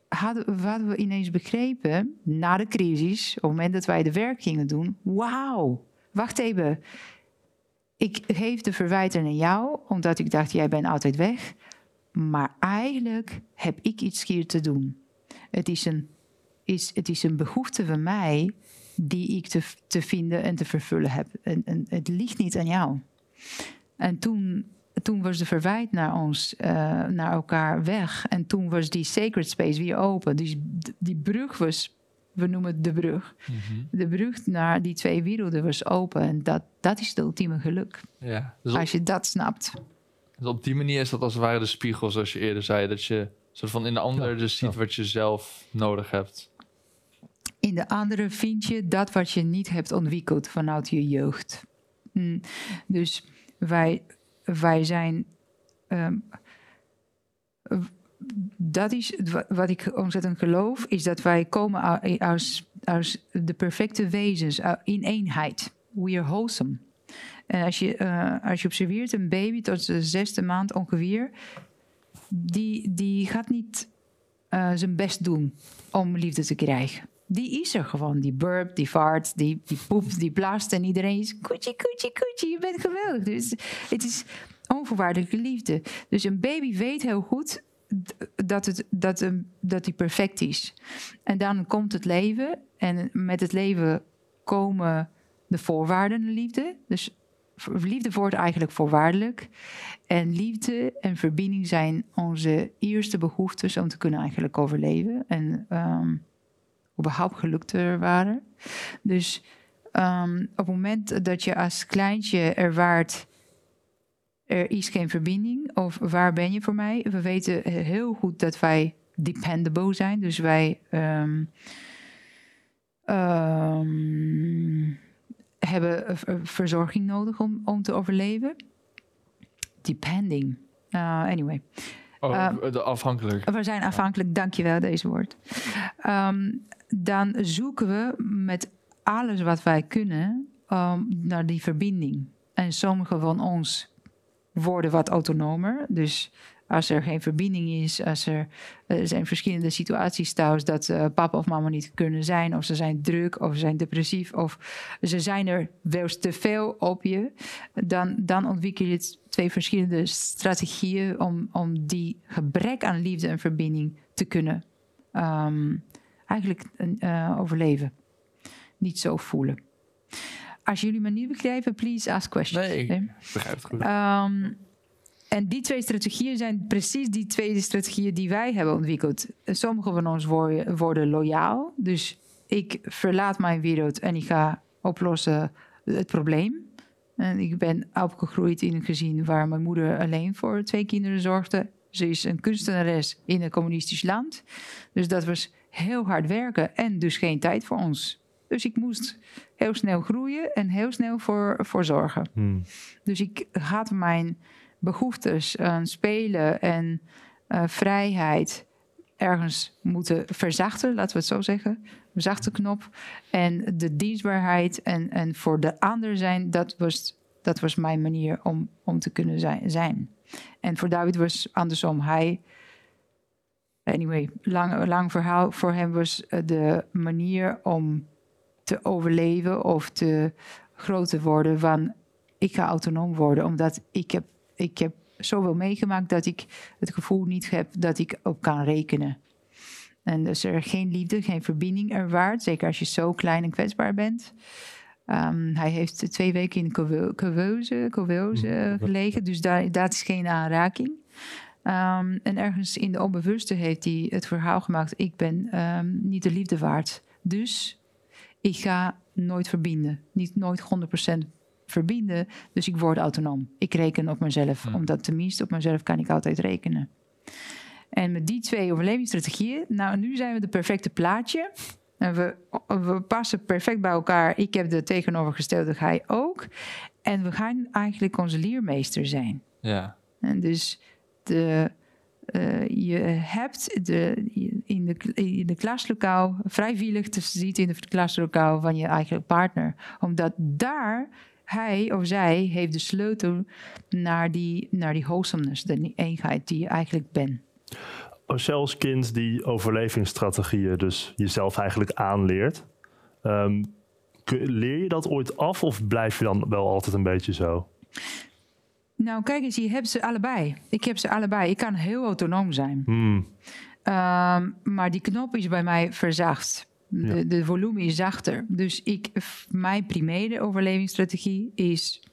Speaker 1: hadden, hadden we ineens begrepen, na de crisis, op het moment dat wij de werk gingen doen, wauw, wacht even. Ik geef de verwijten aan jou, omdat ik dacht, jij bent altijd weg. Maar eigenlijk heb ik iets hier te doen. Het is een, is, het is een behoefte van mij die ik te, te vinden en te vervullen heb. En, en het ligt niet aan jou. En toen, toen was de verwijt naar ons, eh, naar elkaar weg. En toen was die sacred space weer open. Dus die brug was, we noemen het de brug. De brug naar die twee werelden was open. En dat, dat is het ultieme geluk.
Speaker 2: Ja. Dus op,
Speaker 1: Als je dat snapt.
Speaker 2: dus op die manier is dat als het ware de spiegel, zoals je eerder zei. Dat je soort van in de ander
Speaker 3: Ja,
Speaker 2: dus ziet
Speaker 3: ja.
Speaker 2: wat je zelf nodig hebt.
Speaker 1: In de andere vind je dat wat je niet hebt ontwikkeld vanuit je jeugd. Mm, Dus wij, wij zijn. ehm, dat is wa- wat ik ontzettend geloof, is dat wij komen als, de perfecte wezens in eenheid. We are wholesome. En als je, eh, als je observeert een baby tot de zesde maand ongeveer, die, die gaat niet eh, zijn best doen om liefde te krijgen. Die is er gewoon. Die burpt, die vaart, die, die poept, die blaast. En iedereen is koetje, koetje, koetje. Je bent geweldig. Dus het is onvoorwaardelijke liefde. Dus een baby weet heel goed dat, het, dat, hem, dat hij perfect is. En dan komt het leven. En met het leven komen de voorwaarden liefde. Dus liefde wordt eigenlijk voorwaardelijk. En liefde en verbinding zijn onze eerste behoeftes om te kunnen eigenlijk overleven. En ehm, überhaupt geluk te ervaren. Dus ehm, op het moment dat je als kleintje ervaart... er is geen verbinding of waar ben je voor mij? We weten heel goed dat wij dependable zijn. Dus wij ehm, ehm, hebben verzorging nodig om, om te overleven. Depending. Uh, anyway.
Speaker 2: Oh, de afhankelijk.
Speaker 1: We zijn afhankelijk, dankjewel deze woord. Ehm, dan zoeken we met alles wat wij kunnen ehm, naar die verbinding. En sommige van ons worden wat autonomer. Dus als er geen verbinding is, als er, er zijn verschillende situaties thuis dat eh, papa of mama niet kunnen zijn, of ze zijn druk, of ze zijn depressief, of ze zijn er wel eens te veel op je, dan, dan ontwikkel je twee verschillende strategieën om, om die gebrek aan liefde en verbinding te kunnen ehm, eigenlijk eh, overleven. Niet zo voelen. Als jullie me niet begrijpen, please ask questions.
Speaker 2: Nee, ik begrijp het goed.
Speaker 1: Ehm, en die twee strategieën zijn precies die twee strategieën die wij hebben ontwikkeld. Sommige van ons worden, worden loyaal. Dus ik verlaat mijn wereld en ik ga oplossen het probleem. En ik ben opgegroeid in een gezin waar mijn moeder alleen voor twee kinderen zorgde. Ze is een kunstenares in een communistisch land. Dus dat was heel hard werken en dus geen tijd voor ons. Dus ik moest heel snel groeien en heel snel voor, voor zorgen.
Speaker 3: Hmm.
Speaker 1: Dus ik had mijn behoeftes aan spelen en eh, vrijheid ergens moeten verzachten, laten we het zo zeggen. Zachte knop. En de dienstbaarheid en, en voor de ander zijn, dat was, dat was mijn manier om, om te kunnen zijn, zijn. En voor David was andersom. Hij, anyway, lang, lang verhaal. Voor hem was eh, de manier om te overleven of te groot te worden van ik ga autonoom worden, omdat ik heb, ik heb zoveel meegemaakt dat ik het gevoel niet heb dat ik op kan rekenen. En dus er geen liefde, geen verbinding ervaart, zeker als je zo klein en kwetsbaar bent. Ehm, hij heeft twee weken in couveuse, couveuse gelegen, dus daar, dat is geen aanraking. Um, en ergens in de onbewuste heeft hij het verhaal gemaakt: ik ben um, niet de liefde waard. Dus ik ga nooit verbinden. Niet nooit 100% verbinden. Dus ik word autonoom. Ik reken op mezelf.
Speaker 2: Hmm.
Speaker 1: Omdat tenminste op mezelf kan ik altijd rekenen. En met die twee overlevingsstrategieën, nou nu zijn we de perfecte plaatje. En we, we passen perfect bij elkaar. Ik heb de tegenovergestelde, hij ook. En we gaan eigenlijk onze leermeester zijn.
Speaker 2: Ja.
Speaker 1: En dus de, eh, je hebt de, in, de, in de klaslokaal vrijwillig te zitten in de klaslokaal van je eigen partner. Omdat daar hij of zij heeft de sleutel naar die, naar die wholesomeness, de eenheid die je eigenlijk bent.
Speaker 3: Als je als kind die overlevingsstrategieën dus jezelf eigenlijk aanleert, ehm, leer je dat ooit af of blijf je dan wel altijd een beetje zo?
Speaker 1: Nou, kijk eens, je hebt ze allebei. Ik heb ze allebei. Ik kan heel autonoom zijn.
Speaker 3: Hmm,
Speaker 1: Ehm, maar die knop is bij mij verzacht.
Speaker 3: Ja.
Speaker 1: De, de volume is zachter. Dus ik, mijn primaire overlevingsstrategie is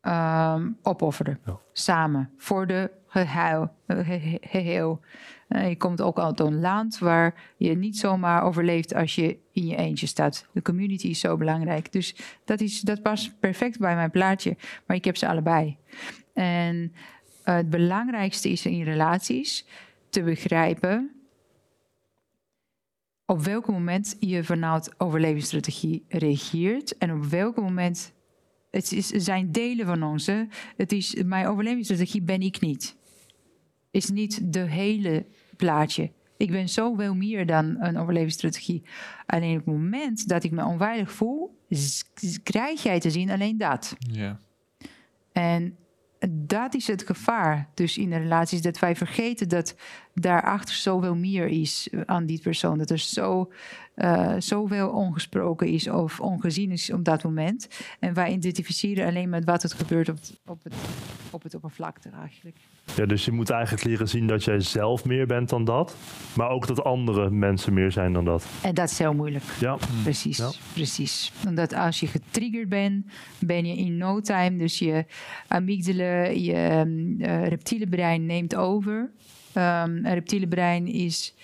Speaker 1: ehm, opofferen.
Speaker 3: Ja.
Speaker 1: Samen. Voor de eh, ge- ge- geheel. Eh, je komt ook uit een land waar je niet zomaar overleeft als je in je eentje staat. De community is zo belangrijk. Dus dat, is, dat past perfect bij mijn plaatje. Maar ik heb ze allebei. En eh, het belangrijkste is in relaties te begrijpen op welk moment je vanuit overlevingsstrategie reageert en op welk moment het is, zijn delen van ons. hè. Het is mijn overlevingsstrategie ben ik niet. Is niet de hele plaatje. Ik ben zoveel meer dan een overlevingsstrategie. Alleen op het moment dat ik me onveilig voel, krijg jij te zien alleen dat.
Speaker 2: Ja.
Speaker 1: En dat is het gevaar dus in de relaties. Dat wij vergeten dat daarachter zoveel meer is aan die persoon. Dat er zo, eh, zoveel ongesproken is of ongezien is op dat moment. En wij identificeren alleen met wat het gebeurt op het, op het, op het oppervlakte eigenlijk.
Speaker 3: Ja, dus je moet eigenlijk leren zien dat jij zelf meer bent dan dat, maar ook dat andere mensen meer zijn dan dat.
Speaker 1: En dat is heel moeilijk.
Speaker 3: Ja,
Speaker 1: Precies,
Speaker 3: Ja.
Speaker 1: precies. Omdat als je getriggerd bent, ben je in no time. Dus je amygdala, je ehm, eh, reptiele brein neemt over. Ehm een reptiele brein is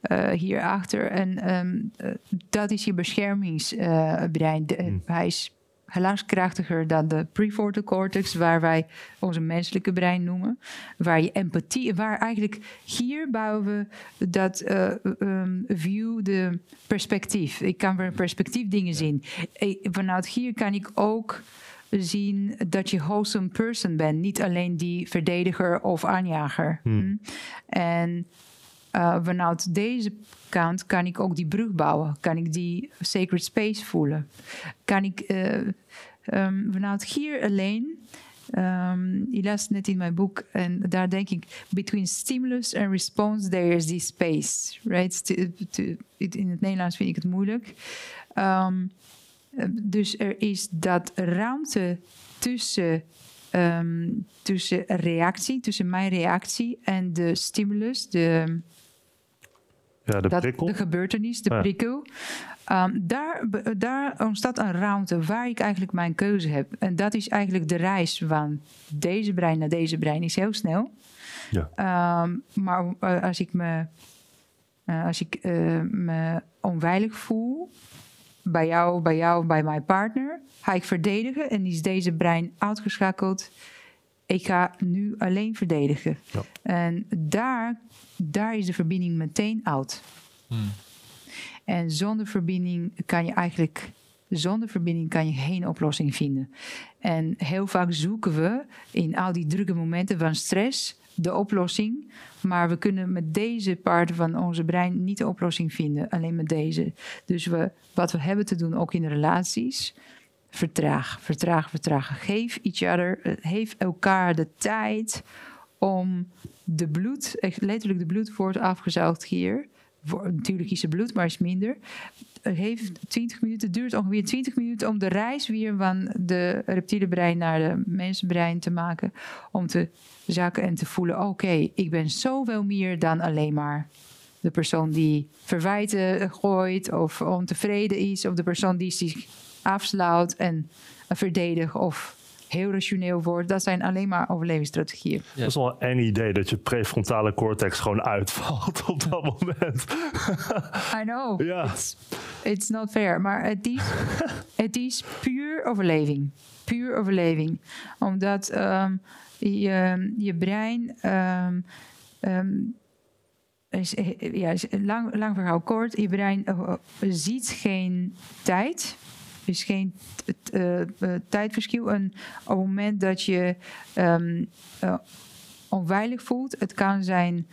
Speaker 1: eh, hierachter. En ehm, eh, dat is je beschermingsbrein.
Speaker 3: Hmm.
Speaker 1: Hij is helaas krachtiger dan de prefrontal cortex, waar wij onze menselijke brein noemen. Waar je empathie, waar eigenlijk hier bouwen we dat eh, ehm, view, de perspectief. Ik kan weer perspectief dingen zien. Vanuit hier kan ik ook zien dat je wholesome person bent. Niet alleen die verdediger of aanjager.
Speaker 3: Hmm.
Speaker 1: Hm? En eh, vanuit deze kant kan ik ook die brug bouwen. Kan ik die sacred space voelen. Kan ik eh, ehm, vanuit hier alleen... je las net in mijn boek en daar denk ik... Between stimulus and response there is this space. Right? To- to- in het Nederlands vind ik het moeilijk. Ehm, eh, dus er is dat ruimte tussen, ehm, tussen reactie, tussen mijn reactie en de stimulus, de,
Speaker 3: ja de
Speaker 1: dat,
Speaker 3: prikkel.
Speaker 1: de gebeurtenis, de
Speaker 3: Ja.
Speaker 1: prikkel. Ehm, daar, daar ontstaat een ruimte waar ik eigenlijk mijn keuze heb. En dat is eigenlijk de reis van deze brein naar deze brein is heel snel.
Speaker 3: Ja.
Speaker 1: Ehm, maar eh, als ik me, eh, als ik, eh, me onveilig voel bij jou, bij jou, bij mijn partner, ga ik verdedigen en is deze brein uitgeschakeld. Ik ga nu alleen verdedigen.
Speaker 3: Ja.
Speaker 1: En daar, daar is de verbinding meteen uit.
Speaker 2: Hmm.
Speaker 1: En zonder verbinding kan je eigenlijk, zonder verbinding kan je geen oplossing vinden. En heel vaak zoeken we in al die drukke momenten van stress de oplossing. Maar we kunnen met deze part van onze brein niet de oplossing vinden. Alleen met deze. Dus we, wat we hebben te doen, ook in relaties. Vertraag, vertraag, vertraag. Geef each other, eh, geef elkaar de tijd om de bloed, letterlijk de bloed wordt afgezuigd hier. Natuurlijk is het bloed, maar is minder. Heeft 20 minuten, duurt ongeveer 20 minuten om de reis weer van de reptiele brein naar de mensenbrein te maken. Om te zakken en te voelen: oké, ik ben zoveel meer dan alleen maar de persoon die verwijten gooit of ontevreden is, of de persoon die zich afsluit en verdedigt of heel rationeel wordt. Dat zijn alleen maar overlevingsstrategieën.
Speaker 3: Dat is wel een idee dat je prefrontale cortex gewoon uitvalt op dat moment.
Speaker 1: I know.
Speaker 3: Ja.
Speaker 1: It's, it's not fair. Maar het is, het is puur overleving. Puur overleving. Omdat ehm, je, je brein... ehm, ehm, is, ja, is lang, lang verhaal kort. Je brein eh, ziet geen tijd. Is geen eh, eh, tijdverschil. En op het moment dat je ehm, eh, onveilig voelt, het kan zijn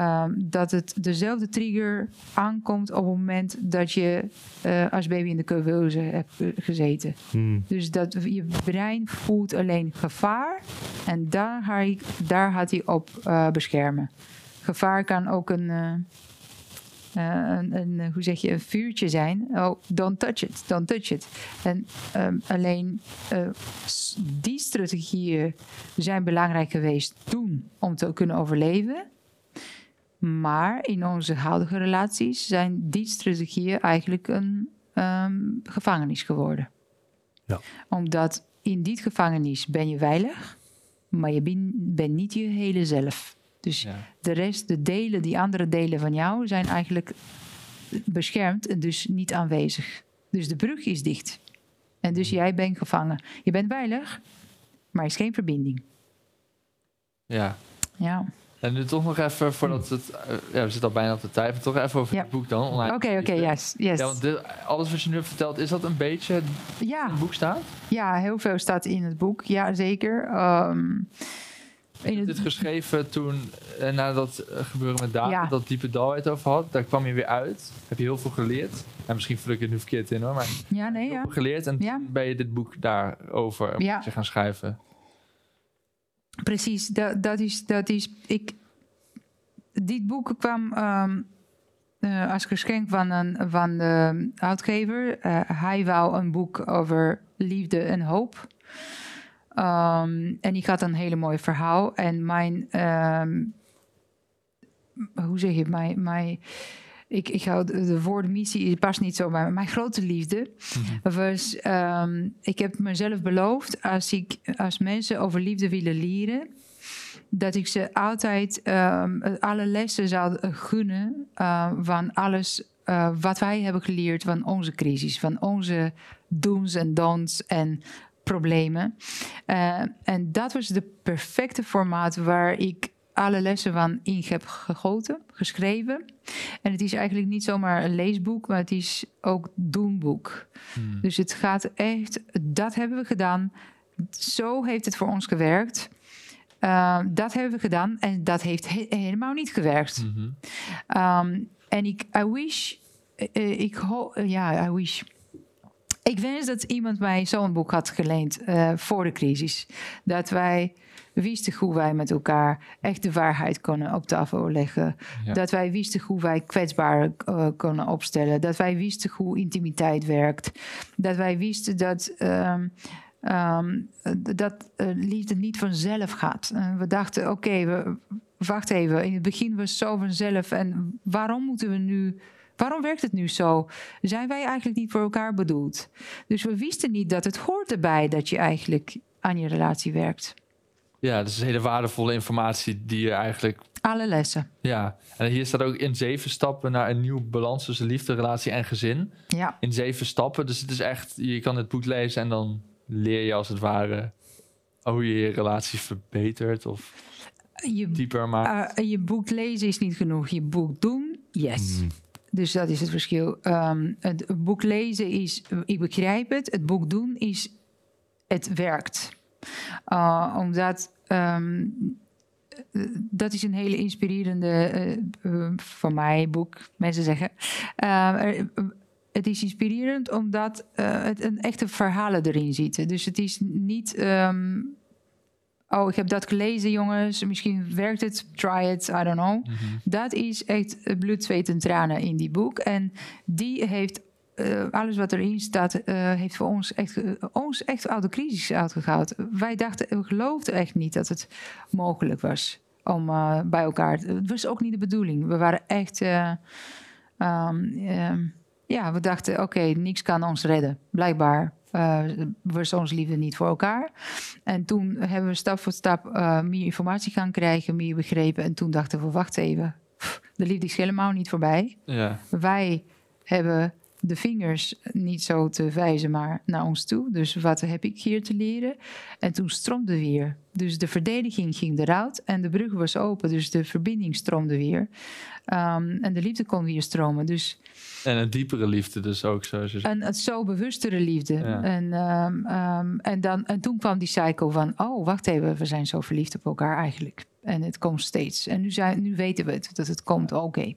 Speaker 1: ehm, dat het dezelfde trigger aankomt op het moment dat je eh, als baby in de couveuse hebt eh, gezeten.
Speaker 3: Hmm.
Speaker 1: Dus dat je brein voelt alleen gevaar en daar, ga je, daar gaat hij op eh, beschermen. Gevaar kan ook een, een, een, hoe zeg je, een vuurtje zijn. Oh, don't touch it, don't touch it. En ehm, alleen die strategieën zijn belangrijk geweest toen om te kunnen overleven. Maar in onze huidige relaties zijn die strategieën eigenlijk een ehm, gevangenis geworden.
Speaker 3: Ja.
Speaker 1: Omdat in die gevangenis ben je veilig, maar je ben- bent niet je hele zelf. Dus
Speaker 2: Ja.
Speaker 1: de rest, de delen, die andere delen van jou, zijn eigenlijk beschermd en dus niet aanwezig. Dus de brug is dicht. En dus jij bent gevangen. Je bent veilig, maar er is geen verbinding.
Speaker 2: ja.
Speaker 1: Ja.
Speaker 2: En nu toch nog even, voordat het... eh, ja, we zitten al bijna op de tijd. Maar toch even over
Speaker 1: Ja.
Speaker 2: het boek dan. online.
Speaker 1: Oké, oké, yes. yes.
Speaker 2: Ja, want dit, alles wat je nu hebt verteld, is dat een beetje het
Speaker 1: Ja,
Speaker 2: in het boek staat?
Speaker 1: ja, heel veel staat in het boek. Ja, zeker. In het,
Speaker 2: dit geschreven toen, eh, na dat eh, gebeuren met David,
Speaker 1: Ja.
Speaker 2: dat diepe dal het over had. Daar kwam je weer uit. Heb je heel veel geleerd. En misschien vul ik het nu verkeerd in hoor, maar
Speaker 1: ja, nee,
Speaker 2: heel
Speaker 1: ja.
Speaker 2: veel geleerd. En ben je dit boek daarover
Speaker 1: Ja.
Speaker 2: gaan schrijven.
Speaker 1: Precies, dat, dat is, dat is, ik, dit boek kwam ehm, eh, als geschenk van, een, van de uitgever. Eh, hij wou een boek over liefde en hoop. Ehm, en ik had een hele mooi verhaal. En mijn, ehm, hoe zeg je, mijn, mijn, ik, ik hou de, de woorden missie past niet zo bij me. Mijn grote liefde was, ehm, ik heb mezelf beloofd als ik als mensen over liefde willen leren, dat ik ze altijd ehm, alle lessen zou gunnen eh, van alles eh, wat wij hebben geleerd van onze crisis, van onze do's en don'ts en problemen. Eh, en dat was de perfecte formaat waar ik alle lessen van heb gegoten, geschreven. En het is eigenlijk niet zomaar een leesboek, maar het is ook doenboek.
Speaker 2: Hmm.
Speaker 1: Dus het gaat echt, dat hebben we gedaan. Zo heeft het voor ons gewerkt. Uh, dat hebben we gedaan en dat heeft he helemaal niet gewerkt.
Speaker 2: Mhm.
Speaker 1: Um, en ik, I wish, uh, ik hoop, uh, ja, I wish. Ik wens dat iemand mij zo'n boek had geleend uh, voor de crisis. Dat wij wisten hoe wij met elkaar echt de waarheid konden op tafel leggen. Ja. Dat wij wisten hoe wij kwetsbaar uh, konden opstellen. Dat wij wisten hoe intimiteit werkt. Dat wij wisten dat. Um, Um, dat uh, liefde niet vanzelf gaat. We dachten, oké, okay, we, wacht even. In het begin was het zo vanzelf. En waarom moeten we nu... Waarom werkt het nu zo? Zijn wij eigenlijk niet voor elkaar bedoeld? Dus we wisten niet dat het hoort erbij dat je eigenlijk aan je relatie werkt.
Speaker 2: Ja, dat is hele waardevolle informatie die je eigenlijk...
Speaker 1: Alle lessen.
Speaker 2: Ja, en hier staat ook in zeven stappen naar een nieuwe balans tussen liefde, relatie en gezin.
Speaker 1: Ja.
Speaker 2: In zeven stappen. Dus het is echt, je kan het boek lezen en dan leer je als het ware hoe je je relatie verbetert of
Speaker 1: je,
Speaker 2: dieper maakt.
Speaker 1: Uh, je boek lezen is niet genoeg. Je boek doen, yes. Mm. Dus dat is het verschil. Um, het boek lezen is, ik begrijp het. Het boek doen is, het werkt. Uh, omdat, um, dat is een hele inspirerende, uh, van mij boek, mensen zeggen. Uh, het is inspirerend omdat het een echte verhalen erin zitten. Dus het is niet. Oh, ik heb dat gelezen, jongens. Misschien werkt het. Try it. I don't know. Mm -hmm. Dat is echt bloed, zweet en tranen in die boek. En die heeft. Uh, alles wat erin staat, uh, heeft voor ons echt, uh, ons echt uit de crisis uitgehaald. Wij dachten, we geloofden echt niet dat het mogelijk was om uh, bij elkaar. Het was ook niet de bedoeling. We waren echt. Um, um, ja, we dachten, oké, okay, niks kan ons redden. Blijkbaar onze liefde niet voor elkaar. En toen hebben we stap voor stap eh, meer informatie gaan krijgen, meer begrepen. En toen dachten we, wacht even, de liefde is helemaal niet voorbij.
Speaker 2: Ja.
Speaker 1: Wij hebben de vingers niet zo te wijzen, maar naar ons toe. Dus wat heb ik hier te leren? En toen stroomde weer. Dus de verdediging ging eruit en de brug was open. Dus de verbinding stroomde weer. Ehm, en de liefde kon weer stromen. Dus
Speaker 2: En een diepere liefde dus ook, zoals je zegt.
Speaker 1: een, zo bewustere liefde.
Speaker 2: Ja.
Speaker 1: En, ehm, ehm, en, dan, en toen kwam die cycle van... oh, wacht even, we zijn zo verliefd op elkaar eigenlijk. En het komt steeds. En nu, zijn, nu weten we het, dat het komt. Oké,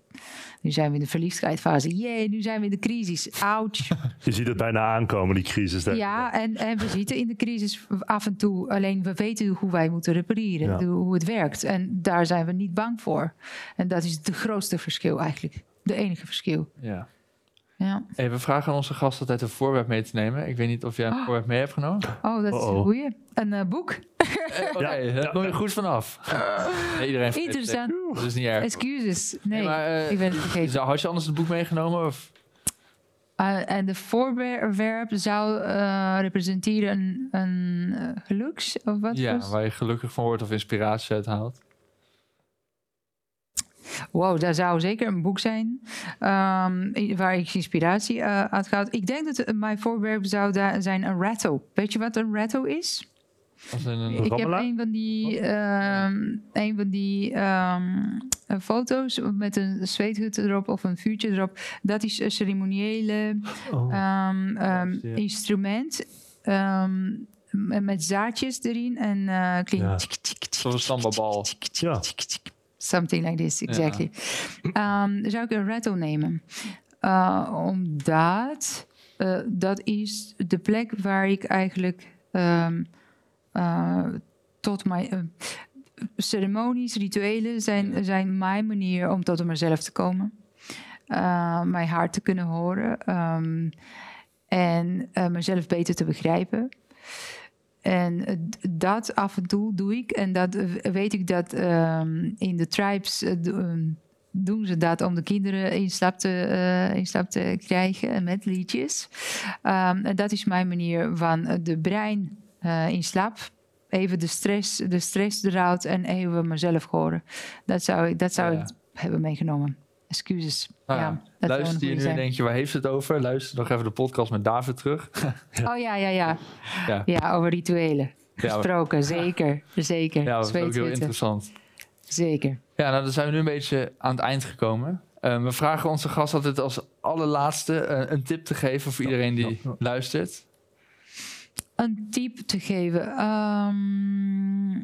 Speaker 1: nu zijn we in de verliefdheidsfase. Jee, nu zijn we in de crisis. Ouch.
Speaker 3: Je ziet het bijna aankomen, die crisis. denk.
Speaker 1: Ja, en, en we zitten in de crisis af en toe. Alleen we weten hoe wij moeten repareren,
Speaker 3: Ja.
Speaker 1: hoe het werkt. En daar zijn we niet bang voor. En dat is het grootste verschil eigenlijk. De enige verschil.
Speaker 2: Ja.
Speaker 1: Ja.
Speaker 2: Hey, we vragen aan onze gast altijd een voorwerp mee te nemen. Ik weet niet of jij een
Speaker 1: Oh.
Speaker 2: voorwerp mee hebt genomen.
Speaker 1: Oh, dat is een goeie. Een eh, boek.
Speaker 2: Eh, Oké, daar kom je goed vanaf. Nee, iedereen.
Speaker 1: Interessant.
Speaker 2: Dat is niet erg.
Speaker 1: Excuses. Nee,
Speaker 2: maar, eh,
Speaker 1: ik ben het vergeten.
Speaker 2: Zou- Had je anders het boek meegenomen? Of?
Speaker 1: Uh, en de voorwerp zou eh, representeren een, een geluks of wat?
Speaker 2: Ja,
Speaker 1: was-
Speaker 2: waar je gelukkig van wordt of inspiratie uit haalt.
Speaker 1: Wow, daar zou zeker een boek zijn ehm, waar ik inspiratie eh, uit ga. Ik denk dat eh, mijn voorwerp zou daar zijn een rattle. Weet je wat een rattle is?
Speaker 2: Als een...
Speaker 1: Ik heb een van die, ehm, een van die ehm, eh, foto's met een zweethut erop of een vuurtje erop. Dat is een ceremoniële
Speaker 3: Oh.
Speaker 1: instrument. met zaadjes erin en eh klinkt.
Speaker 3: Ja.
Speaker 2: sambabal.
Speaker 1: tjik,
Speaker 3: Ja.
Speaker 1: Something like this, exactly. Ehm, zou ik een rattle nemen. Uh, omdat eh, dat is de plek waar ik eigenlijk ehm, eh, tot mijn eh, ceremonies, rituelen zijn, zijn mijn manier om tot mezelf te komen. Mijn hart te kunnen horen. ehm, en eh, mezelf beter te begrijpen. En eh, dat af en toe doe ik. En dat eh, weet ik dat ehm, in de tribes eh, ehm, doen ze dat om de kinderen in slaap te, eh, in slaap te krijgen en met liedjes. Ehm, en dat is mijn manier van eh, de brein eh, in slaap. Even de stress, de stress eruit en even mezelf horen. Dat zou ik, dat zou
Speaker 2: Ja.
Speaker 1: ik hebben meegenomen. Excuses.
Speaker 2: Nou ja,
Speaker 1: ja, dat
Speaker 2: Luister je nu en denk je, waar heeft ze het over? Luister nog even de podcast met David terug.
Speaker 1: Oh ja, ja, ja.
Speaker 2: Ja.
Speaker 1: Ja, over rituelen.
Speaker 2: Ja,
Speaker 1: Gesproken, zeker. Zeker.
Speaker 2: ja dat is ook heel interessant.
Speaker 1: Zeker.
Speaker 2: Ja, nou dan zijn we nu een beetje aan het eind gekomen. Eh, we vragen onze gast altijd als allerlaatste eh, een tip te geven voor iedereen die luistert.
Speaker 1: Een tip te geven. Ehm,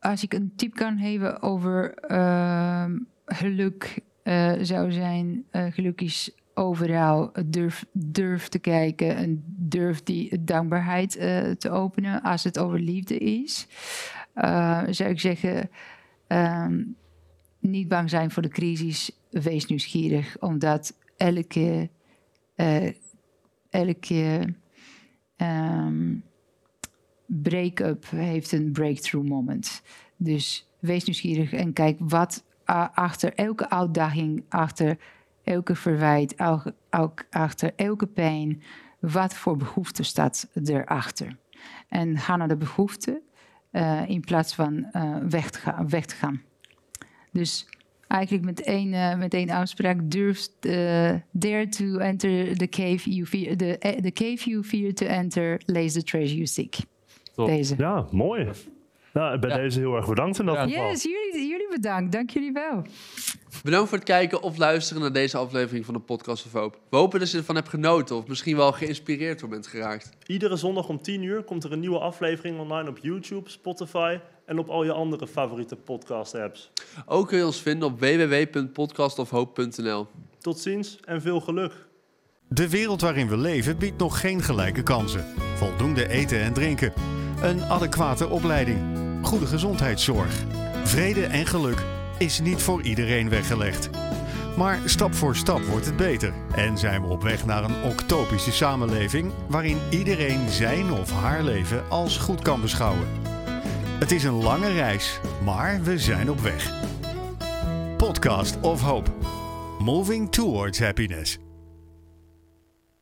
Speaker 1: als ik een tip kan geven over ehm, geluk, eh, zou zijn: eh, geluk is overal. Durf, durf te kijken en durf die dankbaarheid eh, te openen. Als het over liefde is, zou ik zeggen: ehm, niet bang zijn voor de crisis. Wees nieuwsgierig, omdat elke, elke ehm, break-up heeft een breakthrough moment. Dus wees nieuwsgierig en kijk wat achter elke uitdaging, achter elke verwijt, al- ook achter elke pijn, wat voor behoefte staat erachter. En ga naar de behoefte eh, in plaats van eh, weg, te gaan, weg te gaan. Dus eigenlijk met één, eh, met één uitspraak durf dare to enter the cave you fear the, the cave you fear to enter lays the treasure you seek.
Speaker 2: Top.
Speaker 1: Deze.
Speaker 3: Ja, mooi. Nou, bij
Speaker 2: Ja.
Speaker 3: deze heel erg bedankt in dat
Speaker 2: Ja.
Speaker 3: geval.
Speaker 1: Yes, jullie, jullie bedankt. Dank jullie wel.
Speaker 5: Bedankt voor het kijken of luisteren naar deze aflevering van de Podcast of Hope. We hopen dat je ervan hebt genoten of misschien wel geïnspireerd door bent geraakt.
Speaker 3: Iedere zondag om 10 uur komt er een nieuwe aflevering online op YouTube, Spotify en op al je andere favoriete podcast-apps.
Speaker 5: Ook kun je ons vinden op www.podcastofhope.nl.
Speaker 3: Tot ziens en veel geluk.
Speaker 4: De wereld waarin we leven biedt nog geen gelijke kansen. Voldoende eten en drinken. Een adequate opleiding. Goede gezondheidszorg. Vrede en geluk is niet voor iedereen weggelegd. Maar stap voor stap wordt het beter. En zijn we op weg naar een octopische samenleving waarin iedereen zijn of haar leven als goed kan beschouwen. Het is een lange reis, maar we zijn op weg. Podcast of Hope. Moving towards happiness.